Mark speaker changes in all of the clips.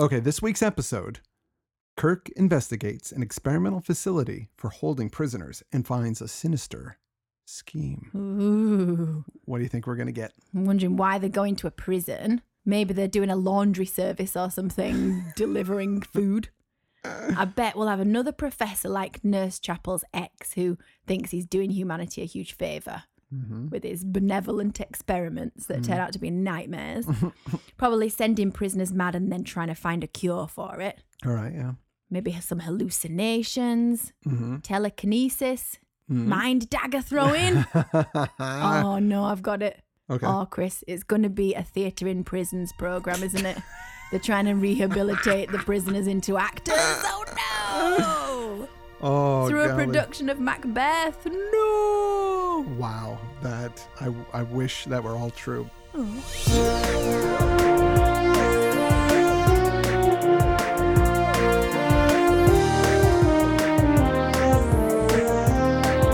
Speaker 1: Okay, this week's episode Kirk investigates an experimental facility for holding prisoners and finds a sinister scheme.
Speaker 2: Ooh.
Speaker 1: What do you think we're going to get?
Speaker 2: I'm wondering why they're going to a prison. Maybe they're doing a laundry service or something, delivering food. I bet we'll have another professor like Nurse Chapel's ex who thinks he's doing humanity a huge favour Mm-hmm. with his benevolent experiments that turn mm. out to be nightmares. Probably sending prisoners mad and then trying to find a cure for it.
Speaker 1: All right, yeah.
Speaker 2: Maybe some hallucinations,
Speaker 1: Mm-hmm.
Speaker 2: telekinesis, mm-hmm. mind dagger throwing. oh no, I've got it.
Speaker 1: Okay.
Speaker 2: Oh, Chris, it's going to be a theatre in prisons program, isn't it? They're trying to rehabilitate the prisoners into actors. Oh no!
Speaker 1: Oh,
Speaker 2: Through a production of Macbeth. No!
Speaker 1: Wow, that I, I wish that were all true.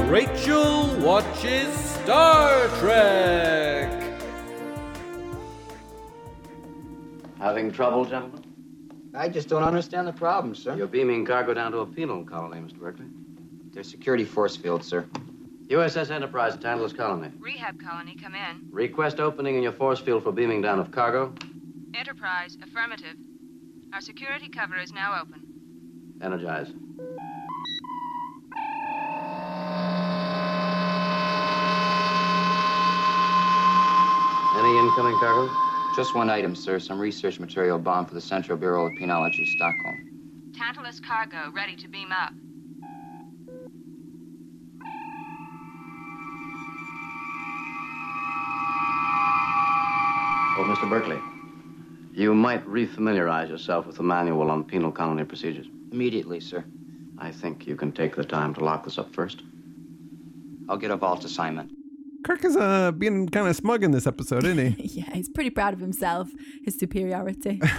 Speaker 3: Rachel watches Star Trek.
Speaker 4: Having trouble, gentlemen?
Speaker 5: I just don't understand the problem, sir.
Speaker 4: You're beaming cargo down to a penal colony, Mr. Berkeley.
Speaker 5: There's security force field, sir.
Speaker 4: USS Enterprise, Tantalus Colony.
Speaker 6: Rehab colony, come in.
Speaker 4: Request opening in your force field for beaming down of cargo.
Speaker 6: Enterprise, affirmative. Our security cover is now open.
Speaker 4: Energize. Any incoming cargo?
Speaker 5: Just one item, sir. Some research material bound for the Central Bureau of Penology, Stockholm.
Speaker 6: Tantalus cargo, ready to beam up.
Speaker 4: Oh, Mr. Berkeley. You might refamiliarize yourself with the manual on penal colony procedures.
Speaker 5: Immediately, sir.
Speaker 4: I think you can take the time to lock this up first.
Speaker 5: I'll get a vault assignment.
Speaker 1: Kirk is uh, being kind of smug in this episode, isn't he?
Speaker 2: Yeah, he's pretty proud of himself, his superiority.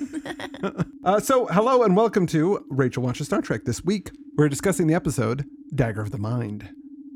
Speaker 1: Uh, so, hello and welcome to Rachel Watches Star Trek. This week, we're discussing the episode Dagger of the Mind.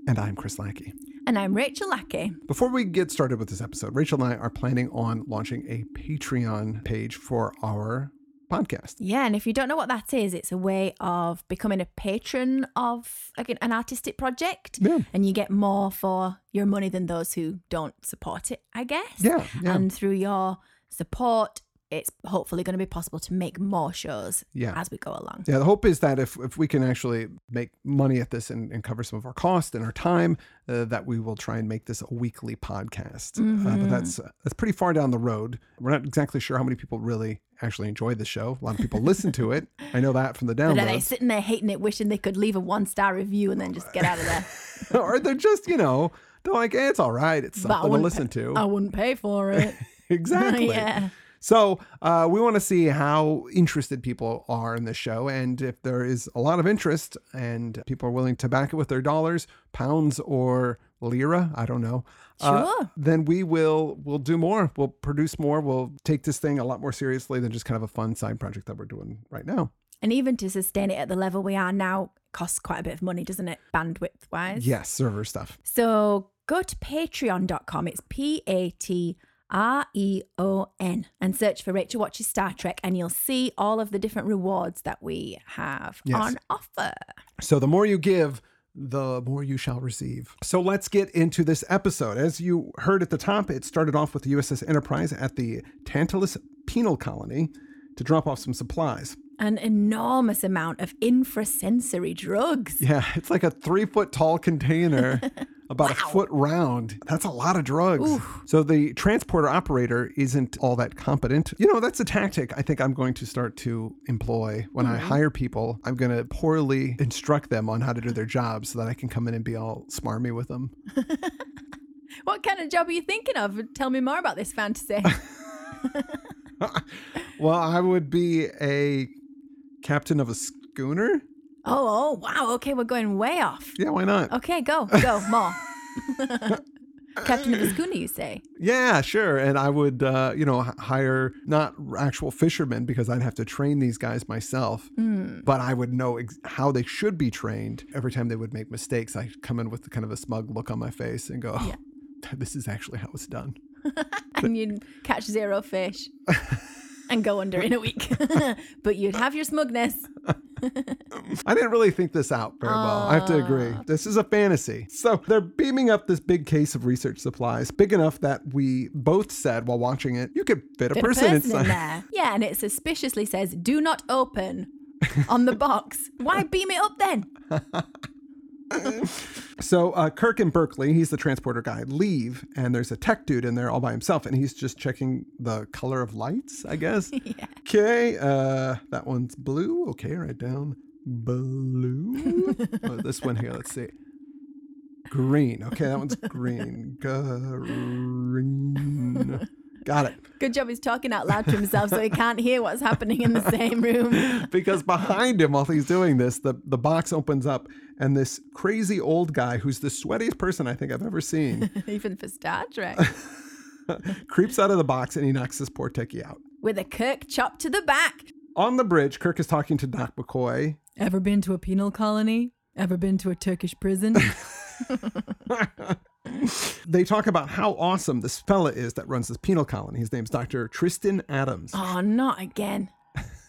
Speaker 1: And I'm Chris Lackey.
Speaker 2: And I'm Rachel Lackey.
Speaker 1: Before we get started with this episode, Rachel and I are planning on launching a Patreon page for our podcast.
Speaker 2: Yeah, and if you don't know what that is, it's a way of becoming a patron of an artistic project.
Speaker 1: Yeah.
Speaker 2: And you get more for your money than those who don't support it, I guess.
Speaker 1: Yeah, yeah.
Speaker 2: And through your support, it's hopefully going to be possible to make more shows
Speaker 1: Yeah.
Speaker 2: as we go along.
Speaker 1: Yeah, the hope is that if, if we can actually make money at this and, and cover some of our cost and our time, uh, that we will try and make this a weekly podcast. Uh, but that's uh, that's pretty far down the road. We're not exactly sure how many people really actually enjoy the show. A lot of people listen to it. I know that from the
Speaker 2: But are they sitting there hating it, wishing they could leave a one star review and then just get out of there?
Speaker 1: or they're just, you know, they're like, eh, it's all right. It's something to listen
Speaker 2: pay-
Speaker 1: to.
Speaker 2: I wouldn't pay for it.
Speaker 1: exactly.
Speaker 2: yeah.
Speaker 1: So uh, we want to see how interested people are in this show, and if there is a lot of interest and people are willing to back it with their dollars, pounds, or lira, I don't know. uh,
Speaker 2: Sure.
Speaker 1: then we will we'll do more. We'll produce more. We'll take this thing a lot more seriously than just kind of a fun side project that we're doing right now.
Speaker 2: And even to sustain it at the level we are now costs quite a bit of money, doesn't it? Bandwidth wise.
Speaker 1: Yes, server stuff.
Speaker 2: So go to patreon.com. It's P A T R E O N and search for Rachel Watches Star Trek, and you'll see all of the different rewards that we have
Speaker 1: Yes.
Speaker 2: on offer.
Speaker 1: So the more you give, the more you shall receive. So let's get into this episode. As you heard at the top, it started off with the USS Enterprise at the Tantalus Penal Colony to drop off some supplies.
Speaker 2: An enormous amount of infrasensory drugs.
Speaker 1: Yeah, it's like a three foot tall container, about a foot round. That's a lot of drugs. So the transporter operator isn't all that competent. You know, that's a tactic I think I'm going to start to employ when I mm-hmm. hire people. I'm going to poorly instruct them on how to do their job so that I can come in and be all smarmy with them.
Speaker 2: What kind of job are you thinking of? Tell me more about this fantasy.
Speaker 1: Well, I would be a captain of a schooner.
Speaker 2: oh, oh, wow. Okay, we're going way off.
Speaker 1: Yeah, why not?
Speaker 2: Okay, go, go, more. Captain of a schooner, you say?
Speaker 1: Yeah, sure. And I would, uh, you know, h- hire not actual fishermen because I'd have to train these guys myself, but I would know ex- how they should be trained. Every time they would make mistakes, I'd come in with kind of a smug look on my face and go, oh, this is actually how it's done.
Speaker 2: And you'd catch zero fish. and go under in a week. but you'd have your smugness.
Speaker 1: I didn't really think this out very well. I have to agree. Ah. This is a fantasy. So they're beaming up this big case of research supplies, big enough that we both said while watching it, you could fit a
Speaker 2: Fit a
Speaker 1: person,
Speaker 2: person
Speaker 1: inside.
Speaker 2: in there. Yeah, and it suspiciously says, do not open on the box. Why beam it up then?
Speaker 1: So uh, Kirk and Berkeley, he's the transporter guy, leave, and there's a tech dude in there all by himself, and he's just checking the color of lights, I guess. Okay, uh, that one's blue. Okay, write down blue. oh, this one here, let's see. Green. Okay, that one's green. Green. Got it.
Speaker 2: Good job he's talking out loud to himself so he can't hear what's happening in the same room.
Speaker 1: because behind him while he's doing this the, the box opens up and this crazy old guy who's the sweatiest person i think i've ever seen
Speaker 2: Even for Star Trek.
Speaker 1: creeps out of the box and he knocks this poor techie out
Speaker 2: With a Kirk chop to the back.
Speaker 1: on the bridge kirk is talking to doc mccoy
Speaker 2: Ever been to a penal colony? Ever been to a Turkish prison?
Speaker 1: they talk about how awesome this fella is that runs this penal colony his name's dr tristan adams
Speaker 2: oh, not again.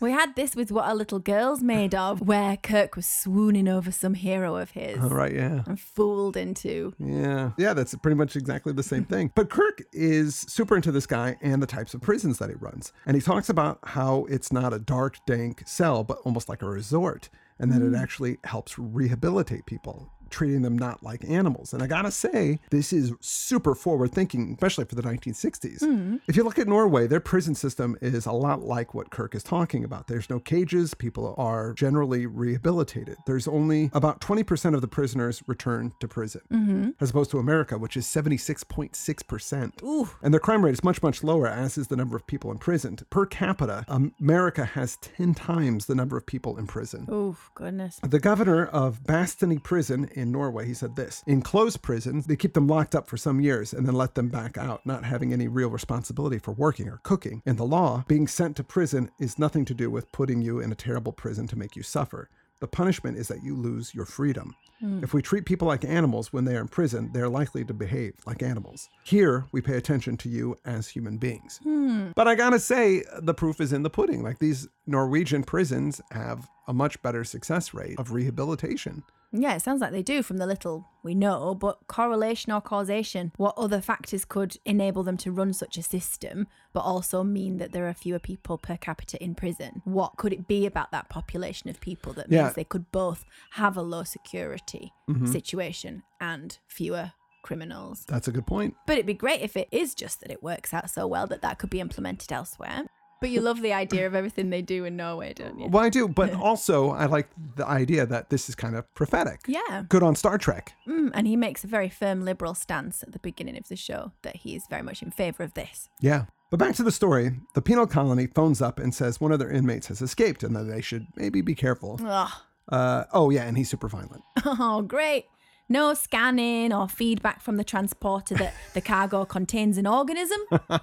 Speaker 2: We had this with What a Little Girl's Made Of, where Kirk was swooning over some hero of his
Speaker 1: all right yeah
Speaker 2: and fooled into.
Speaker 1: Yeah. Yeah, that's pretty much exactly the same thing. But Kirk is super into this guy and the types of prisons that he runs. And he talks about how it's not a dark, dank cell, but almost like a resort, and that it mm. actually helps rehabilitate people. Treating them not like animals. And I gotta say, this is super forward thinking, especially for the 1960s. Hmm. If you look at Norway, their prison system is a lot like what Kirk is talking about. There's no cages, people are generally rehabilitated. There's only about 20% of the prisoners return to prison, mm-hmm. as opposed to America, which is 76.6%. And their crime rate is much, much lower, as is the number of people imprisoned. Per capita, America has 10 times the number of people in prison.
Speaker 2: Oh, goodness.
Speaker 1: The governor of Bastøy Prison in Norway, he said this In closed prisons, they keep them locked up for some years and then let them back out, not having any real responsibility for working or cooking. In the law, being sent to prison is nothing to do with putting you in a terrible prison to make you suffer. The punishment is that you lose your freedom. Hmm. If we treat people like animals when they are in prison, they're likely to behave like animals. Here, we pay attention to you as human beings. Hmm. But I gotta say, the proof is in the pudding. Like these Norwegian prisons have a much better success rate of rehabilitation.
Speaker 2: Yeah, it sounds like they do from the little we know, but correlation or causation, what other factors could enable them to run such a system, but also mean that there are fewer people per capita in prison? What could it be about that population of people that
Speaker 1: Yeah.
Speaker 2: means they could both have a low security mm-hmm. situation and fewer criminals?
Speaker 1: That's a good point.
Speaker 2: But it'd be great if it is just that it works out so well that that could be implemented elsewhere. But you love the idea of everything they do in Norway, don't you?
Speaker 1: Well, I do, but also I like the idea that this is kind of prophetic.
Speaker 2: Yeah.
Speaker 1: Good on Star Trek.
Speaker 2: Mm, and he makes a very firm liberal stance at the beginning of the show that he is very much in favour of this.
Speaker 1: Yeah. But back to the story. The penal colony phones up and says one of their inmates has escaped and that they should maybe be careful.
Speaker 2: Ugh.
Speaker 1: Uh, oh, yeah, and he's super violent.
Speaker 2: Oh, great. No scanning or feedback from the transporter that the cargo contains an organism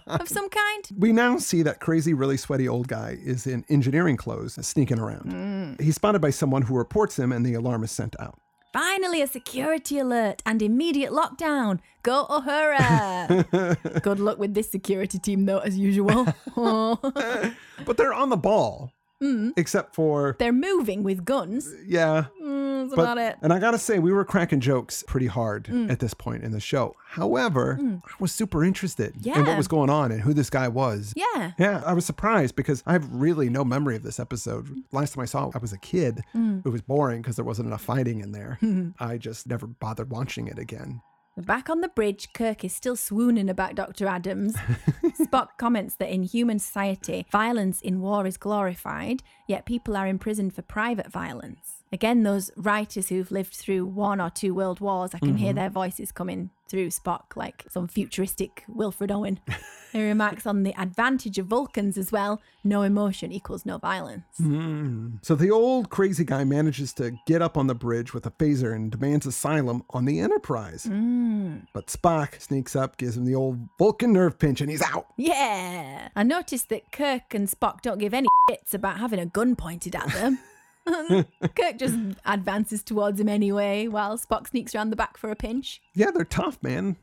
Speaker 2: of some kind.
Speaker 1: We now see that crazy, really sweaty old guy is in engineering clothes sneaking around. Mm. He's spotted by someone who reports him and the alarm is sent out.
Speaker 2: Finally, a security alert and immediate lockdown. Go Uhura. Good luck with this security team, though, as usual.
Speaker 1: But they're on the ball. Mm. Except for,
Speaker 2: They're moving with guns.
Speaker 1: yeah.
Speaker 2: Mm,
Speaker 1: But,
Speaker 2: about it.
Speaker 1: and I gotta say, we were cracking jokes pretty hard at this point in the show. However, I was super interested in what was going on and who this guy was.
Speaker 2: Yeah.
Speaker 1: Yeah, I was surprised because I have really no memory of this episode. Last time I saw it, I was a kid. It was boring because there wasn't enough fighting in there. I just never bothered watching it again.
Speaker 2: Back on the bridge, Kirk is still swooning about Dr. Adams. Spock comments that in human society, violence in war is glorified, yet people are imprisoned for private violence. Again, those writers who've lived through one or two world wars, I can hear mm-hmm. their voices coming through Spock like some futuristic Wilfred Owen. he remarks on the advantage of Vulcans as well no emotion equals no violence. Mm.
Speaker 1: So the old crazy guy manages to get up on the bridge with a phaser and demands asylum on the Enterprise. Mm. But Spock sneaks up, gives him the old Vulcan nerve pinch, and he's out.
Speaker 2: Yeah. I noticed that Kirk and Spock don't give any shits about having a gun pointed at them. Kirk just advances towards him anyway, while Spock sneaks around the back for a pinch.
Speaker 1: Yeah, they're tough, man.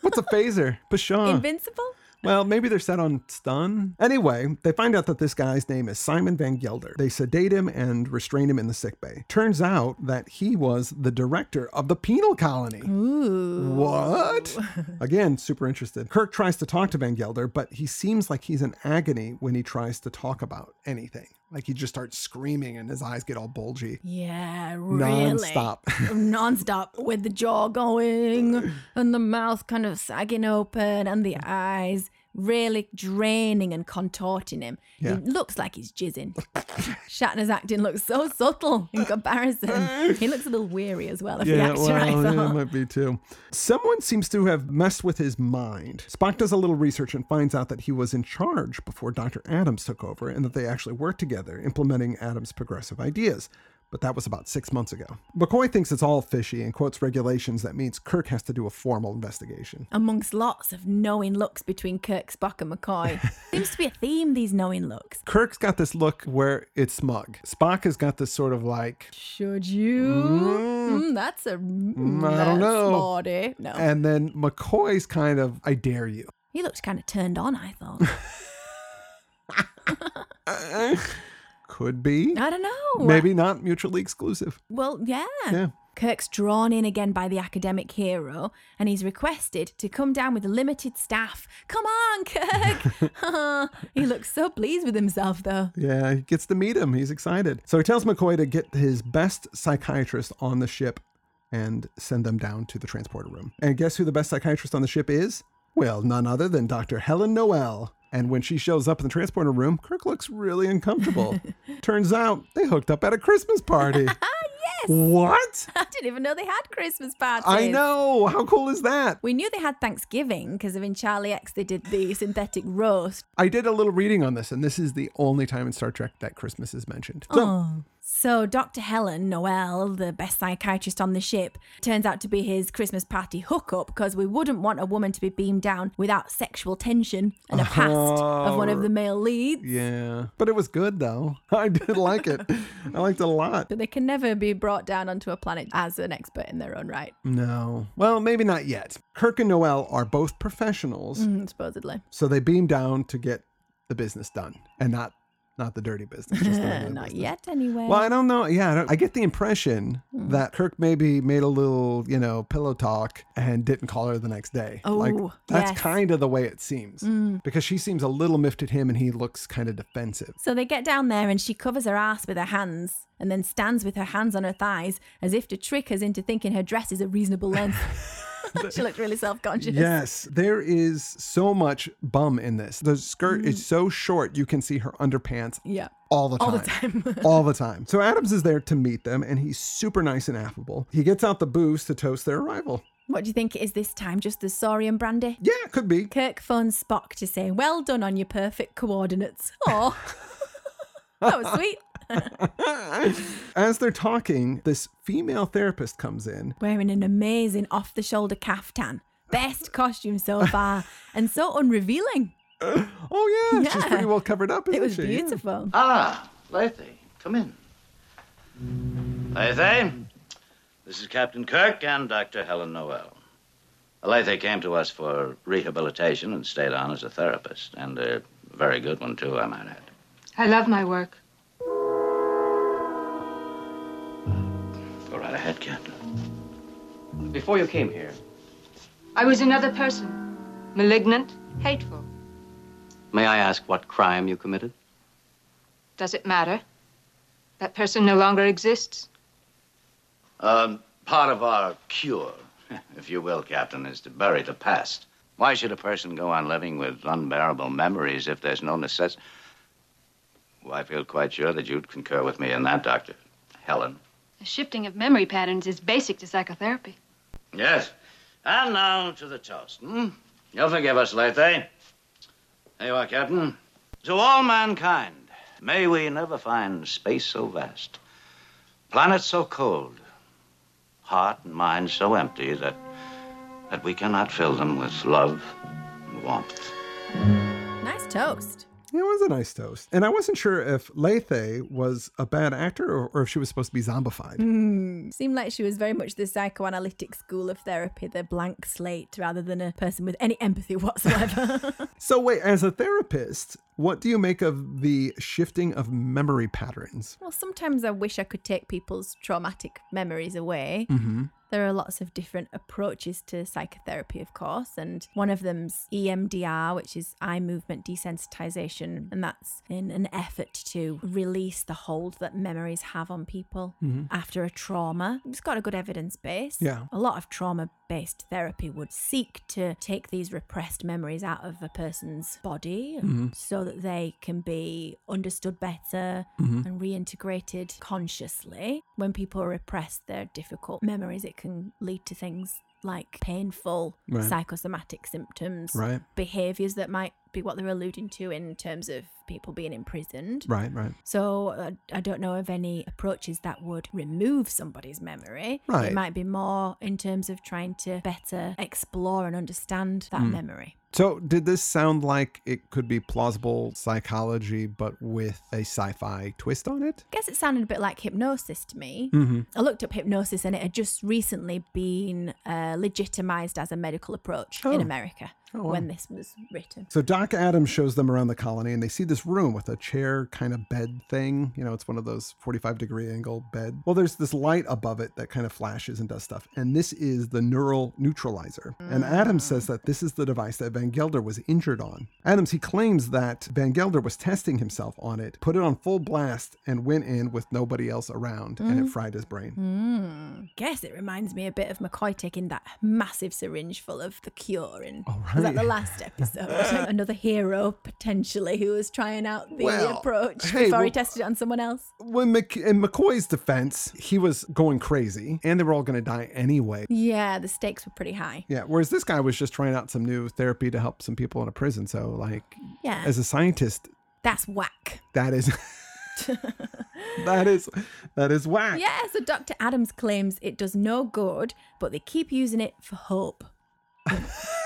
Speaker 1: What's a phaser? Pshaw.
Speaker 2: Invincible?
Speaker 1: Well, maybe they're set on stun. Anyway, they find out that this guy's name is Simon Van Gelder. They sedate him and restrain him in the sick bay. Turns out that he was the director of the penal colony.
Speaker 2: Ooh.
Speaker 1: What? Again, super interested. Kirk tries to talk to Van Gelder, but he seems like he's in agony when he tries to talk about anything. Like he just starts screaming and his eyes get all bulgy.
Speaker 2: Yeah, really.
Speaker 1: Non-stop.
Speaker 2: Non-stop with the jaw going and the mouth kind of sagging open and the eyes really draining and contorting him.
Speaker 1: Yeah.
Speaker 2: He looks like he's jizzing. Shatner's acting looks so subtle in comparison. he looks a little weary as well, if the actor I
Speaker 1: well, yeah,
Speaker 2: thought.
Speaker 1: might be too. Someone seems to have messed with his mind. Spock does a little research and finds out that he was in charge before Dr. Adams took over and that they actually worked together implementing Adams' progressive ideas. But that was about six months ago. McCoy thinks it's all fishy and quotes regulations that means Kirk has to do a formal investigation.
Speaker 2: Amongst lots of knowing looks between Kirk, Spock, and McCoy. Seems to be a theme, these knowing looks.
Speaker 1: Kirk's got this look where it's smug. Spock has got this sort of like,
Speaker 2: Should you? Mm, that's a. Mm,
Speaker 1: I don't know.
Speaker 2: Sporty. No.
Speaker 1: and then McCoy's kind of, I dare you.
Speaker 2: he looks kind of turned on, I thought.
Speaker 1: Could be.
Speaker 2: I don't know.
Speaker 1: Maybe not mutually exclusive.
Speaker 2: Well, yeah.
Speaker 1: Yeah.
Speaker 2: Kirk's drawn in again by the academic hero, and he's requested to come down with a limited staff. Come on, Kirk! he looks so pleased with himself, though.
Speaker 1: Yeah, he gets to meet him. He's excited. So he tells McCoy to get his best psychiatrist on the ship and send them down to the transporter room. And guess who the best psychiatrist on the ship is? Well, none other than Dr. Helen Noel. And when she shows up in the transporter room, Kirk looks really uncomfortable. Turns out they hooked up at a Christmas party.
Speaker 2: Ah, yes!
Speaker 1: what?
Speaker 2: I didn't even know they had Christmas parties.
Speaker 1: I know. How cool is that?
Speaker 2: We knew they had Thanksgiving because of in Charlie X they did the synthetic roast.
Speaker 1: I did a little reading on this, and this is the only time in Star Trek that Christmas is mentioned. So,
Speaker 2: So Dr. Helen Noel, the best psychiatrist on the ship, turns out to be his Christmas party hookup because we wouldn't want a woman to be beamed down without sexual tension and a past of one of the male leads.
Speaker 1: yeah. But it was good, though. I did like it. I liked it a lot.
Speaker 2: But they can never be brought down onto a planet as an expert in their own right,
Speaker 1: No. Well, maybe not yet. Kirk and Noel are both professionals,
Speaker 2: mm, supposedly.
Speaker 1: so they beam down to get the business done and not not the dirty business. The
Speaker 2: Not
Speaker 1: business.
Speaker 2: yet, anyway.
Speaker 1: Well, I don't know. Yeah, I, don't, I get the impression
Speaker 2: Hmm.
Speaker 1: that Kirk maybe made a little, you know, pillow talk and didn't call her the next day. like
Speaker 2: Oh,
Speaker 1: that's
Speaker 2: yes.
Speaker 1: Kind of the way it seems. Because she seems a little miffed at him and he looks kind of defensive.
Speaker 2: So they get down there and she covers her ass with her hands and then stands with her hands on her thighs as if to trick us into thinking her dress is a reasonable length. she looked really self conscious.
Speaker 1: Yes, there is so much bum in this. The skirt is mm. so short you can see her underpants
Speaker 2: Yeah.
Speaker 1: all the time.
Speaker 2: All the time.
Speaker 1: all the time. So Adams is there to meet them and he's super nice and affable. He gets out the booze to toast their arrival.
Speaker 2: What do you think is this time? Just the Saurian brandy?
Speaker 1: Yeah, it could be.
Speaker 2: Kirk phones Spock to say, Well done on your perfect coordinates. Oh, that was sweet.
Speaker 1: As they're talking, this female therapist comes in.
Speaker 2: Wearing an amazing off the shoulder caftan. Best costume so far, and so unrevealing.
Speaker 1: Oh yeah, she's pretty well covered up, isn't
Speaker 2: It was
Speaker 1: she?
Speaker 2: beautiful.
Speaker 4: Ah, Lethe, come in. Lethe, this is Captain Kirk and Dr. Helen Noel. Lethe came to us for rehabilitation and stayed on as a therapist, and a very good one, too, I might add.
Speaker 6: I love my work.
Speaker 5: Before you came here,
Speaker 6: I was another person. Malignant, hateful.
Speaker 4: May I ask what crime you committed?
Speaker 6: Does it matter? That person no longer exists.
Speaker 4: Um, part of our cure, if you will, Captain, is to bury the past. Why should a person go on living with unbearable memories if there's no necessity? Well, I feel quite sure that you'd concur with me in that, Doctor. Helen.
Speaker 7: The shifting of memory patterns is basic to psychotherapy.
Speaker 4: Yes. And now to the toast. Hmm? You'll forgive us, Lethe. There you are, Captain. To all mankind, may we never find space so vast, planets so cold, heart and mind so empty that that we cannot fill them with love and warmth.
Speaker 2: Nice toast.
Speaker 1: It was a nice toast. And I wasn't sure if Lethe was a bad actor or, or if she was supposed to be zombified.
Speaker 2: Mm. Seemed like she was very much the psychoanalytic school of therapy, the blank slate, rather than a person with any empathy whatsoever.
Speaker 1: So, wait, as a therapist, what do you make of the shifting of memory patterns?
Speaker 2: well, sometimes I wish I could take people's traumatic memories away. There are lots of different approaches to psychotherapy, of course, and one of them's EMDR, which is eye movement desensitization, and that's in an effort to release the hold that memories have on people mm-hmm. after a trauma. It's got a good evidence base.
Speaker 1: Yeah.
Speaker 2: A lot of trauma based therapy would seek to take these repressed memories out of a person's body mm-hmm. so that they can be understood better mm-hmm. and reintegrated consciously. When people repress their difficult memories, it can lead to things like painful
Speaker 1: Right.
Speaker 2: psychosomatic symptoms,
Speaker 1: Right.
Speaker 2: behaviors that might be what they're alluding to in terms of people being imprisoned.
Speaker 1: Right, right.
Speaker 2: So uh, I don't know of any approaches that would remove somebody's memory.
Speaker 1: Right.
Speaker 2: It might be more in terms of trying to better explore and understand that memory.
Speaker 1: So, did this sound like it could be plausible psychology, but with a sci fi twist on it?
Speaker 2: I guess it sounded a bit like hypnosis to me.
Speaker 1: Mm-hmm.
Speaker 2: I looked up hypnosis and it had just recently been uh, legitimized as a medical approach in
Speaker 1: Oh.
Speaker 2: America
Speaker 1: Oh, wow.
Speaker 2: when this was written.
Speaker 1: So Doc Adams shows them around the colony and they see this room with a chair kind of bed thing. You know, it's one of those 45 degree angle bed. Well, there's this light above it that kind of flashes and does stuff. And this is the neural neutralizer. And Adams says that this is the device that Van Gelder was injured on. Adams, he claims that Van Gelder was testing himself on it, put it on full blast, and went in with nobody else around, and it fried his brain. Mm.
Speaker 2: Guess it reminds me a bit of McCoy taking that massive syringe full of the cure in
Speaker 1: Oh,
Speaker 2: was
Speaker 1: right.
Speaker 2: the last episode? Another hero potentially who was trying out the
Speaker 1: Well,
Speaker 2: approach
Speaker 1: hey,
Speaker 2: before he tested it on someone else.
Speaker 1: When Mc- in McCoy's defense, he was going crazy, and they were all going to die anyway.
Speaker 2: Yeah, the stakes were pretty high.
Speaker 1: Yeah, whereas this guy was just trying out some new therapy to help some people in a prison. So, like,
Speaker 2: Yeah,
Speaker 1: as a scientist,
Speaker 2: that's whack.
Speaker 1: that is that is that is whack.
Speaker 2: Yeah, so Dr. Adams claims it does no good, but they keep using it for hope.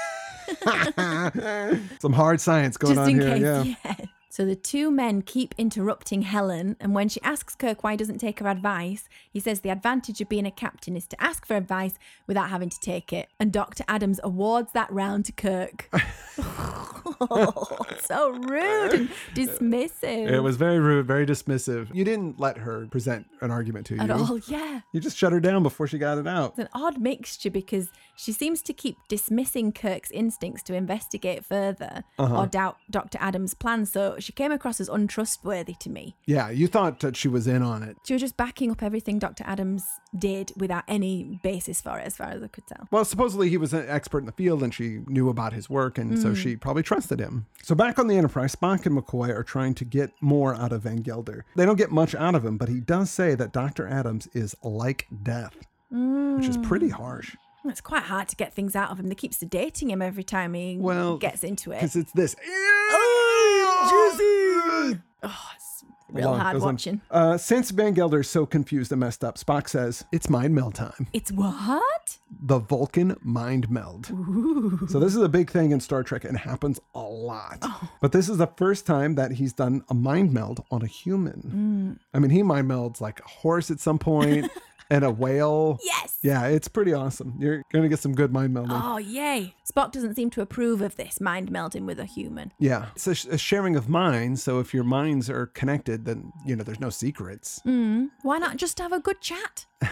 Speaker 1: Some hard science going
Speaker 2: just
Speaker 1: on
Speaker 2: in
Speaker 1: here.
Speaker 2: case.
Speaker 1: yeah.
Speaker 2: Yeah. So the two men keep interrupting Helen, and when she asks Kirk why he doesn't take her advice, he says the advantage of being a captain is to ask for advice without having to take it. And Dr. Adams awards that round to Kirk. so rude and dismissive.
Speaker 1: It was very rude, very dismissive. You didn't let her present an argument to you.
Speaker 2: at all, yeah.
Speaker 1: You just shut her down before she got it out.
Speaker 2: It's an odd mixture because she seems to keep dismissing Kirk's instincts to investigate further
Speaker 1: Uh-huh.
Speaker 2: or doubt Dr. Adams' plan. So she came across as untrustworthy to me.
Speaker 1: Yeah, you thought that she was in on it.
Speaker 2: She was just backing up everything Dr. Adams did without any basis for it, as far as I could tell.
Speaker 1: Well, supposedly he was an expert in the field and she knew about his work, and so she probably trusted him. So back on the Enterprise, Spock and McCoy are trying to get more out of Van Gelder. They don't get much out of him, but he does say that Dr. Adams is like death, which is pretty mm. harsh.
Speaker 2: It's quite hard to get things out of him. They keep sedating him every time he
Speaker 1: Well,
Speaker 2: gets into it.
Speaker 1: Because it's this.
Speaker 2: Oh, oh it's real hard watching.
Speaker 1: Uh, since Van Gelder is so confused and messed up, Spock says, It's mind meld time.
Speaker 2: It's what?
Speaker 1: The Vulcan mind meld. So, this is a big thing in Star Trek and happens a lot.
Speaker 2: Oh.
Speaker 1: But this is the first time that he's done a mind meld on a
Speaker 2: Mm.
Speaker 1: human. I mean, he mind melds like a horse at some point and a whale.
Speaker 2: Yes.
Speaker 1: Yeah, it's pretty awesome. You're going to get some good mind melding.
Speaker 2: Oh, yay. Spock doesn't seem to approve of this mind melding with a human.
Speaker 1: Yeah, it's a, sh- a sharing of minds. So if your minds are connected, then you know there's no secrets.
Speaker 2: Mm, why not just have a good chat?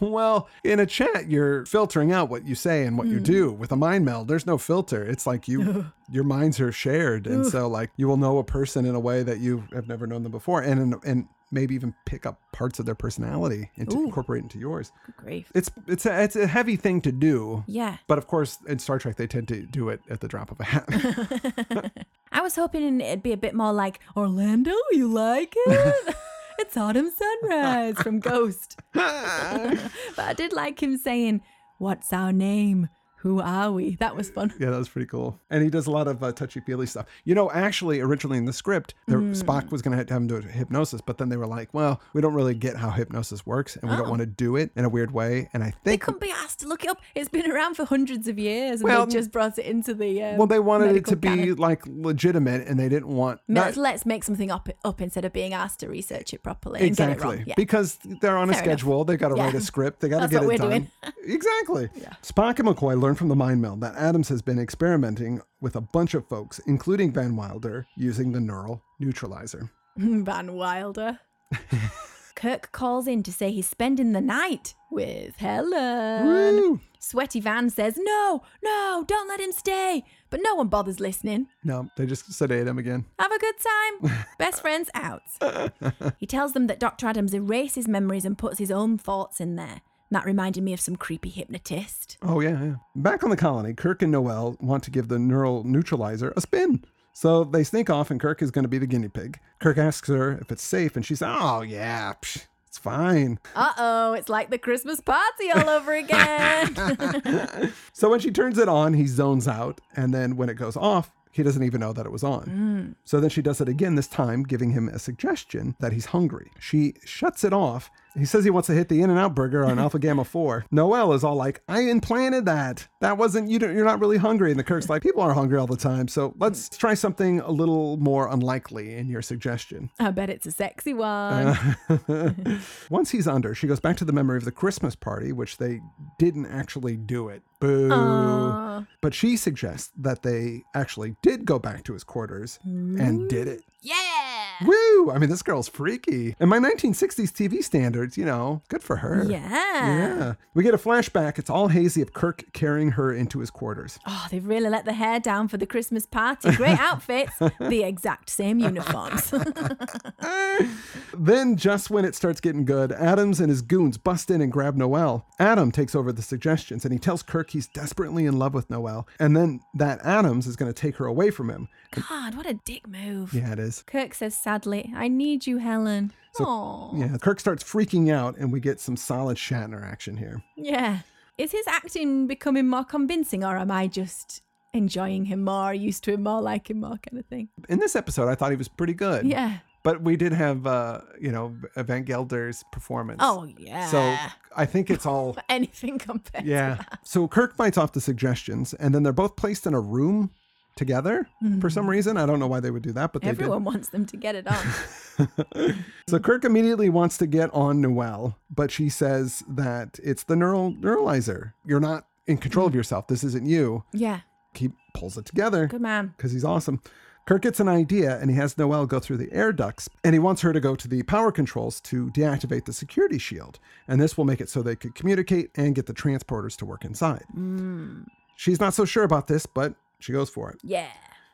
Speaker 1: Well, in a chat, you're filtering out what you say and what you hmm. do. With a mind meld, there's no filter. It's like you, your minds are shared, and so like you will know a person in a way that you have never known them before, and and maybe even pick up parts of their personality and to
Speaker 2: Ooh.
Speaker 1: incorporate into yours.
Speaker 2: Good grief.
Speaker 1: It's it's a, it's a heavy thing to do.
Speaker 2: Yeah.
Speaker 1: But of course, in Star Trek, they tend to do it at the drop of a hat.
Speaker 2: I was hoping it'd be a bit more like Orlando, you like it? It's autumn sunrise from Ghost. but I did like him saying, What's our name? Who are we? That was fun.
Speaker 1: Yeah, that was pretty cool. And he does a lot of uh, touchy feely stuff. You know, actually, originally in the script, there,
Speaker 2: Hmm.
Speaker 1: Spock was going to have to have him do hypnosis, but then they were like, well, we don't really get how hypnosis works and we don't
Speaker 2: Oh.
Speaker 1: want to do it in a weird way. And I think They
Speaker 2: couldn't be asked to look it up. It's been around for hundreds of years, and
Speaker 1: Well,
Speaker 2: they just brought it into the. Um,
Speaker 1: well, they wanted it to be like legitimate and they didn't want.
Speaker 2: Let's,
Speaker 1: not-
Speaker 2: let's make something up up instead of being asked to research it properly and get it
Speaker 1: Exactly.
Speaker 2: wrong. Yeah.
Speaker 1: Because they're on a
Speaker 2: Fair enough.
Speaker 1: schedule. They got to
Speaker 2: Yeah.
Speaker 1: write a script. They got to get
Speaker 2: what
Speaker 1: it
Speaker 2: we're
Speaker 1: done.
Speaker 2: doing.
Speaker 1: exactly. Spock and McCoy learn from the mind meld that Adams has been experimenting with a bunch of folks, including Van Wilder, using the neural neutralizer.
Speaker 2: Van Wilder. Kirk calls in to say he's spending the night with Helen.
Speaker 1: Woo!
Speaker 2: Sweaty Van says, No, no, don't let him stay. But no one bothers listening.
Speaker 1: No, they just sedate him again.
Speaker 2: Have a good time. Best friends out. he tells them that Dr. Adams erases memories and puts his own thoughts in there. That reminded me of some creepy hypnotist.
Speaker 1: Oh, yeah, yeah. Back on the colony, Kirk and Noel want to give the neural neutralizer a spin. So they sneak off, and Kirk is going to be the guinea pig. Kirk asks her if it's safe, and she says, Oh, yeah, psh, it's fine.
Speaker 2: Uh oh, it's like the Christmas party all over again.
Speaker 1: So when she turns it on, he zones out. And then when it goes off, he doesn't even know that it was on. So then she does it again, this time giving him a suggestion that he's hungry. She shuts it off. He says he wants to hit the In N Out burger on Alpha Gamma 4. Noel is all like, I implanted that. That wasn't, you don't, you're not really hungry. And the Kirk's like, people are hungry all the time. So let's try something a little more unlikely in your suggestion.
Speaker 2: I bet it's a sexy one.
Speaker 1: Once he's under, she goes back to the memory of the Christmas party, which they didn't actually do it. Boo. But she suggests that they actually did go back to his quarters and did it.
Speaker 2: yeah.
Speaker 1: Woo! I mean, this girl's freaky. And my 1960s TV standards, you know, good for her.
Speaker 2: Yeah.
Speaker 1: Yeah. We get a flashback. It's all hazy of Kirk carrying her into his quarters.
Speaker 2: Oh, they've really let the hair down for the Christmas party. Great outfits. the exact same uniforms.
Speaker 1: Then, just when it starts getting good, Adams and his goons bust in and grab Noel. Adam takes over the suggestions and he tells Kirk he's desperately in love with Noel, and then that Adams is going to take her away from him.
Speaker 2: God, what a dick move.
Speaker 1: Yeah, it is.
Speaker 2: Kirk says sadly, I need you, Helen. Aw.
Speaker 1: Yeah, Kirk starts freaking out, and we get some solid Shatner action here.
Speaker 2: Yeah. Is his acting becoming more convincing, or am I just enjoying him more, used to him more, like him more, kind of thing?
Speaker 1: In this episode, I thought he was pretty good.
Speaker 2: Yeah.
Speaker 1: But we did have, uh, you know, Van Gelder's performance.
Speaker 2: Oh, yeah.
Speaker 1: So I think it's all.
Speaker 2: Anything compared to
Speaker 1: Yeah.
Speaker 2: that.
Speaker 1: So Kirk bites off the suggestions, and then they're both placed in a room together for some reason. I don't know why they would do that, but they
Speaker 2: Mm-hmm. Everyone wants them to get it on.
Speaker 1: So Kirk immediately wants to get on Noel, but she says that it's the neural neuralizer. You're not in control of yourself. This isn't you.
Speaker 2: yeah.
Speaker 1: He pulls it together.
Speaker 2: Good man.
Speaker 1: because he's awesome. Kirk gets an idea and he has Noel go through the air ducts and he wants her to go to the power controls to deactivate the security shield. And this will make it so they could communicate and get the transporters to work inside. She's not so sure about this, but she goes for it.
Speaker 2: Yeah.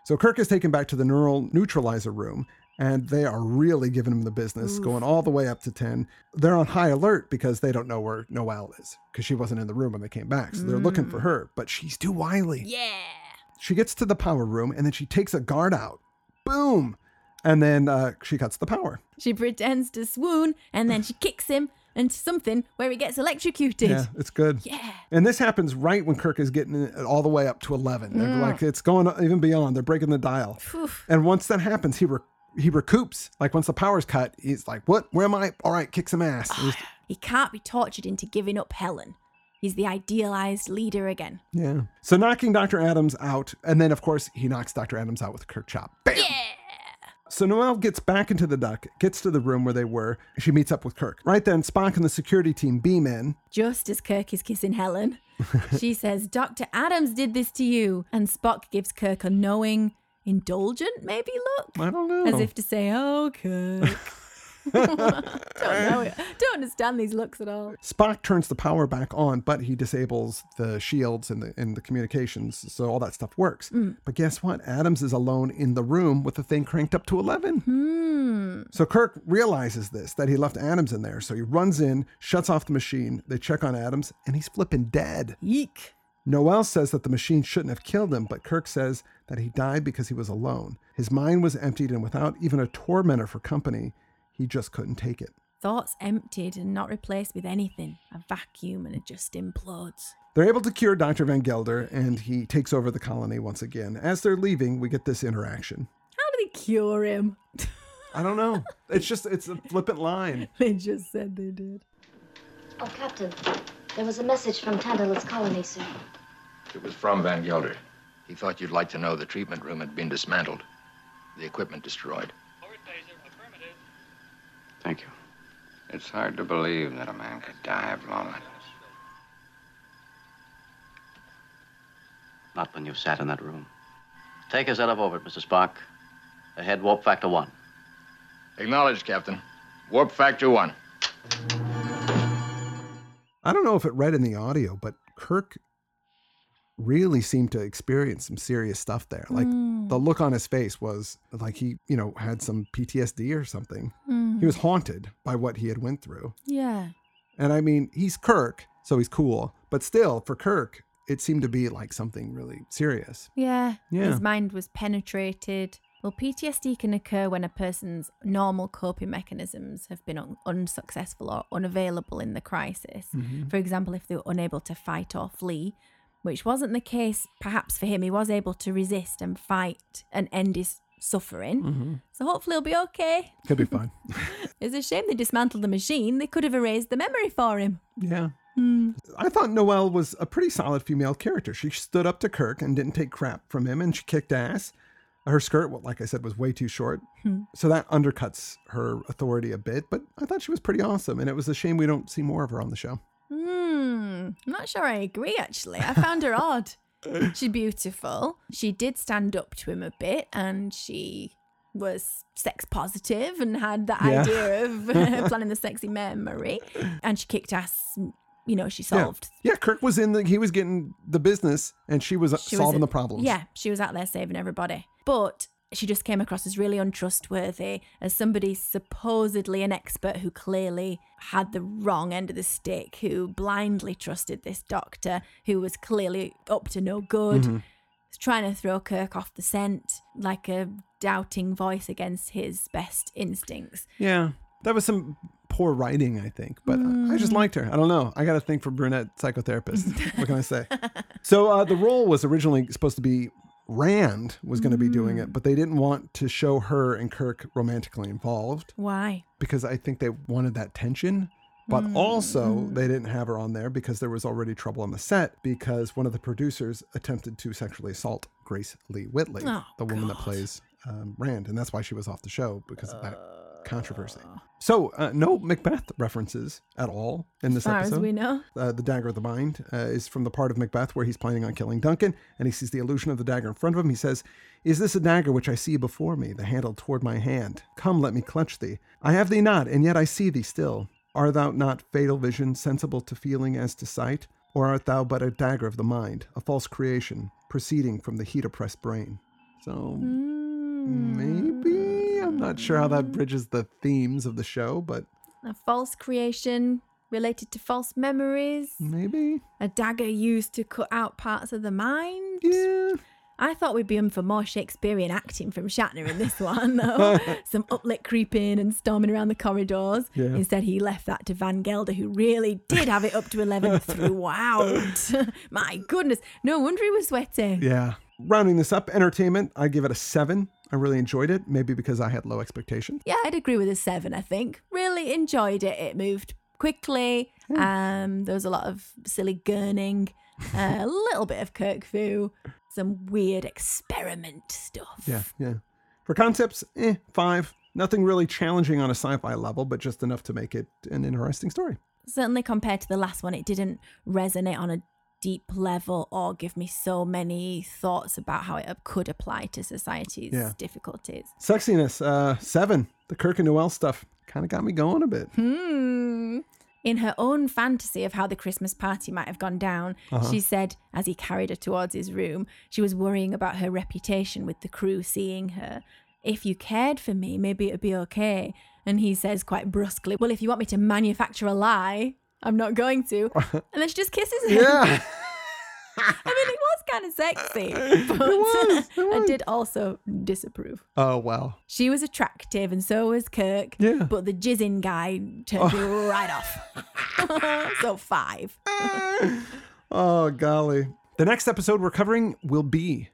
Speaker 1: So Kirk is taken back to the neural neutralizer room and they are really giving him the business, going all the way up to 10. They're on high alert because they don't know where Noel is because she wasn't in the room when they came back. So they're looking for her, but she's too wily.
Speaker 2: Yeah.
Speaker 1: She gets to the power room and then she takes a guard out. Boom. And then uh, she cuts the power.
Speaker 2: She pretends to swoon and then she kicks him into something where he gets electrocuted.
Speaker 1: Yeah, it's good.
Speaker 2: Yeah.
Speaker 1: And this happens right when Kirk is getting it all the way up to 11. They're mm. Like it's going even beyond. They're breaking the dial. And once that happens, he re- he recoups. Like once the power's cut, he's like, "What? Where am I? All right, kick some ass." He's-
Speaker 2: He can't be tortured into giving up Helen. He's the idealized leader again.
Speaker 1: yeah. So knocking Dr. Adams out, and then of course he knocks Dr. Adams out with a Kirk chop. Bam. So Noel gets back into the duck, gets to the room where they were. She meets up with Kirk. Right then, Spock and the security team beam in.
Speaker 2: Just as Kirk is kissing Helen, she says, Dr. Adams did this to you. And Spock gives Kirk a knowing, indulgent, maybe look.
Speaker 1: I don't know.
Speaker 2: As if to say, oh, Kirk. don't know it. Don't understand these looks at all.
Speaker 1: Spock turns the power back on, but he disables the shields and the and the communications, so all that stuff works. Mm. But guess what? Adams is alone in the room with the thing cranked up to eleven. Hmm. So Kirk realizes this that he left Adams in there, so he runs in, shuts off the machine. They check on Adams, and he's flipping dead.
Speaker 2: Eek.
Speaker 1: Noel says that the machine shouldn't have killed him, but Kirk says that he died because he was alone. His mind was emptied, and without even a tormentor for company, he just couldn't take it.
Speaker 2: Thoughts emptied and not replaced with anything. A vacuum and it just implodes.
Speaker 1: They're able to cure Dr. Van Gelder, and he takes over the colony once again. As they're leaving, we get this interaction.
Speaker 2: How do they cure him?
Speaker 1: I don't know. It's just, it's a flippant line.
Speaker 2: they just said they did.
Speaker 8: Oh, Captain, there was a message from Tantalus Colony, sir.
Speaker 9: It was from Van Gelder. He thought you'd like to know the treatment room had been dismantled, the equipment destroyed.
Speaker 5: Thank you. It's hard to believe that a man could die of loneliness.
Speaker 4: Not when you've sat in that room. Take us out of orbit, Mr. Spock. Ahead warp factor one.
Speaker 9: Acknowledged, Captain. Warp factor one.
Speaker 1: I don't know if it read in the audio, but Kirk really seemed to experience some serious stuff there. Like hmm. the look on his face was like he, you know, had some PTSD or something. Hmm. He was haunted by what he had went through.
Speaker 2: Yeah.
Speaker 1: And I mean, he's Kirk, so he's cool, but still for Kirk, it seemed to be like something really serious.
Speaker 2: Yeah.
Speaker 1: Yeah.
Speaker 2: His mind was penetrated. Well, PTSD can occur when a person's normal coping mechanisms have been un- unsuccessful or unavailable in the crisis. Mm-hmm. For example, if they were unable to fight or flee, which wasn't the case perhaps for him. He was able to resist and fight and end his suffering. Mm-hmm. So hopefully he'll be okay.
Speaker 1: Could be fine.
Speaker 2: It's a shame they dismantled the machine. They could have erased the memory for him.
Speaker 1: yeah. Hmm. I thought Noel was a pretty solid female character. She stood up to Kirk and didn't take crap from him, and she kicked ass. Her skirt, like I said, was way too short. Hmm. So that undercuts her authority a bit, but I thought she was pretty awesome. And it was a shame we don't see more of her on the show.
Speaker 2: Hmm. I'm not sure I agree, actually. I found her odd. She's beautiful. She did stand up to him a bit and she was sex positive and had that
Speaker 1: Yeah.
Speaker 2: idea of uh, planning the sexy memory. And she kicked ass. You know, she solved.
Speaker 1: Yeah. yeah, Kirk was in the, he was getting the business and she was
Speaker 2: She was
Speaker 1: solving
Speaker 2: a-
Speaker 1: the problems.
Speaker 2: Yeah, she was out there saving everybody. But she just came across as really untrustworthy, as somebody supposedly an expert who clearly had the wrong end of the stick, who blindly trusted this doctor, who was clearly up to no good,
Speaker 1: Mm-hmm.
Speaker 2: trying to throw Kirk off the scent like a doubting voice against his best instincts.
Speaker 1: Yeah. That was some poor writing, I think, but I just liked her. I don't know. I got a thing for brunette psychotherapist. what can I say? So uh, the role was originally supposed to be Rand was going to be doing it, mm. but they didn't want to show her and Kirk romantically involved
Speaker 2: Why?
Speaker 1: because I think they wanted that tension. But mm, also, mm. they didn't have her on there because there was already trouble on the set because one of the producers attempted to sexually assault Grace Lee Whitney,
Speaker 2: Oh,
Speaker 1: the woman that
Speaker 2: God.
Speaker 1: plays um, Rand, and that's why she was off the show because of that uh, controversy. So, uh, no Macbeth references at all in this
Speaker 2: as far
Speaker 1: episode.
Speaker 2: as we know.
Speaker 1: Uh, the dagger of the mind uh, is from the part of Macbeth where he's planning on killing Duncan, and he sees the illusion of the dagger in front of him. He says, Is this a dagger which I see before me, the handle toward my hand? Come, let me clutch thee. I have thee not, and yet I see thee still. Art thou not fatal vision, sensible to feeling as to sight? Or art thou but a dagger of the mind, a false creation, proceeding from the heat oppressed brain? So maybe I'm not sure how that bridges the themes of the show, but
Speaker 2: A false creation related to false memories.
Speaker 1: maybe.
Speaker 2: A dagger used to cut out parts of the mind.
Speaker 1: Yeah.
Speaker 2: I thought we'd be in for more Shakespearean acting from Shatner in this one, though. Some uplit creeping and storming around the corridors.
Speaker 1: Yeah.
Speaker 2: Instead, he left that to Van Gelder, who really did have it up to 11 throughout. My goodness. No wonder he was sweaty.
Speaker 1: Yeah. Rounding this up, entertainment, I give it a seven. I really enjoyed it, maybe because I had low expectations.
Speaker 2: Yeah, I'd agree with a seven, I think. Really enjoyed it. It moved quickly. Um, there was a lot of silly gurning, uh, a little bit of Kirk Fu, some weird experiment stuff.
Speaker 1: Yeah, yeah. For concepts, eh, five. Nothing really challenging on a sci fi level, but just enough to make it an interesting story.
Speaker 2: certainly compared to the last one, it didn't resonate on a deep level or give me so many thoughts about how it could apply to society's
Speaker 1: Yeah.
Speaker 2: difficulties.
Speaker 1: Sexiness, uh, seven. The Kirk and Noel stuff kind of got me going a bit.
Speaker 2: Hmm. In her own fantasy of how the Christmas party might have gone down, she said, as he carried her towards his room, she was worrying about her reputation with the crew seeing her. If you cared for me, maybe it'd be okay. And he says quite brusquely, Well, if you want me to manufacture a lie, I'm not going to. And then she just kisses him.
Speaker 1: Yeah.
Speaker 2: I mean, it was kind of sexy, but I did also disapprove.
Speaker 1: Oh well.
Speaker 2: She was attractive, and so was Kirk.
Speaker 1: Yeah.
Speaker 2: But the jizzing guy turned me right off. so five.
Speaker 1: Oh golly. The next episode we're covering will be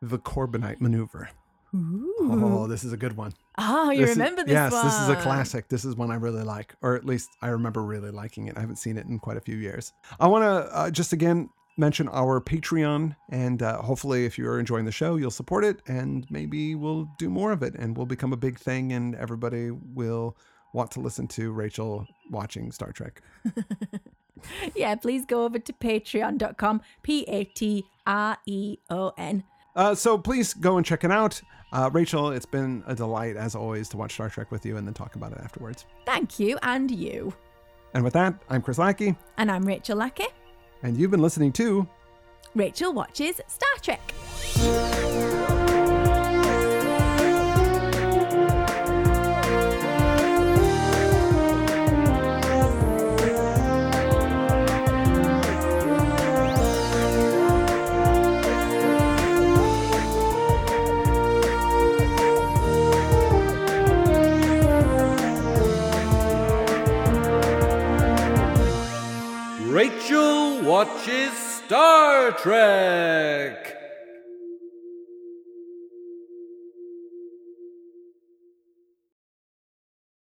Speaker 1: the Corbomite maneuver. Oh, this is a good one.
Speaker 2: Oh, you
Speaker 1: This is-
Speaker 2: remember this
Speaker 1: yes,
Speaker 2: one?
Speaker 1: this is a classic. This is one I really like, or at least I remember really liking it. I haven't seen it in quite a few years. I want to uh, just again mention our Patreon, and uh, hopefully, if you're enjoying the show, you'll support it, and maybe we'll do more of it, and we'll become a big thing, and everybody will want to listen to Rachel watching Star Trek.
Speaker 2: Yeah, please go over to patreon.com, P A T R E O N.
Speaker 1: Uh, so please go and check it out. Uh, Rachel, it's been a delight as always to watch Star Trek with you and then talk about it afterwards.
Speaker 2: Thank you, and you.
Speaker 1: And with that, I'm Chris Lackey,
Speaker 2: And I'm Rachel Lackey.
Speaker 1: and you've been listening to
Speaker 2: Rachel watches Star Trek.
Speaker 3: Rachel watches Star Trek.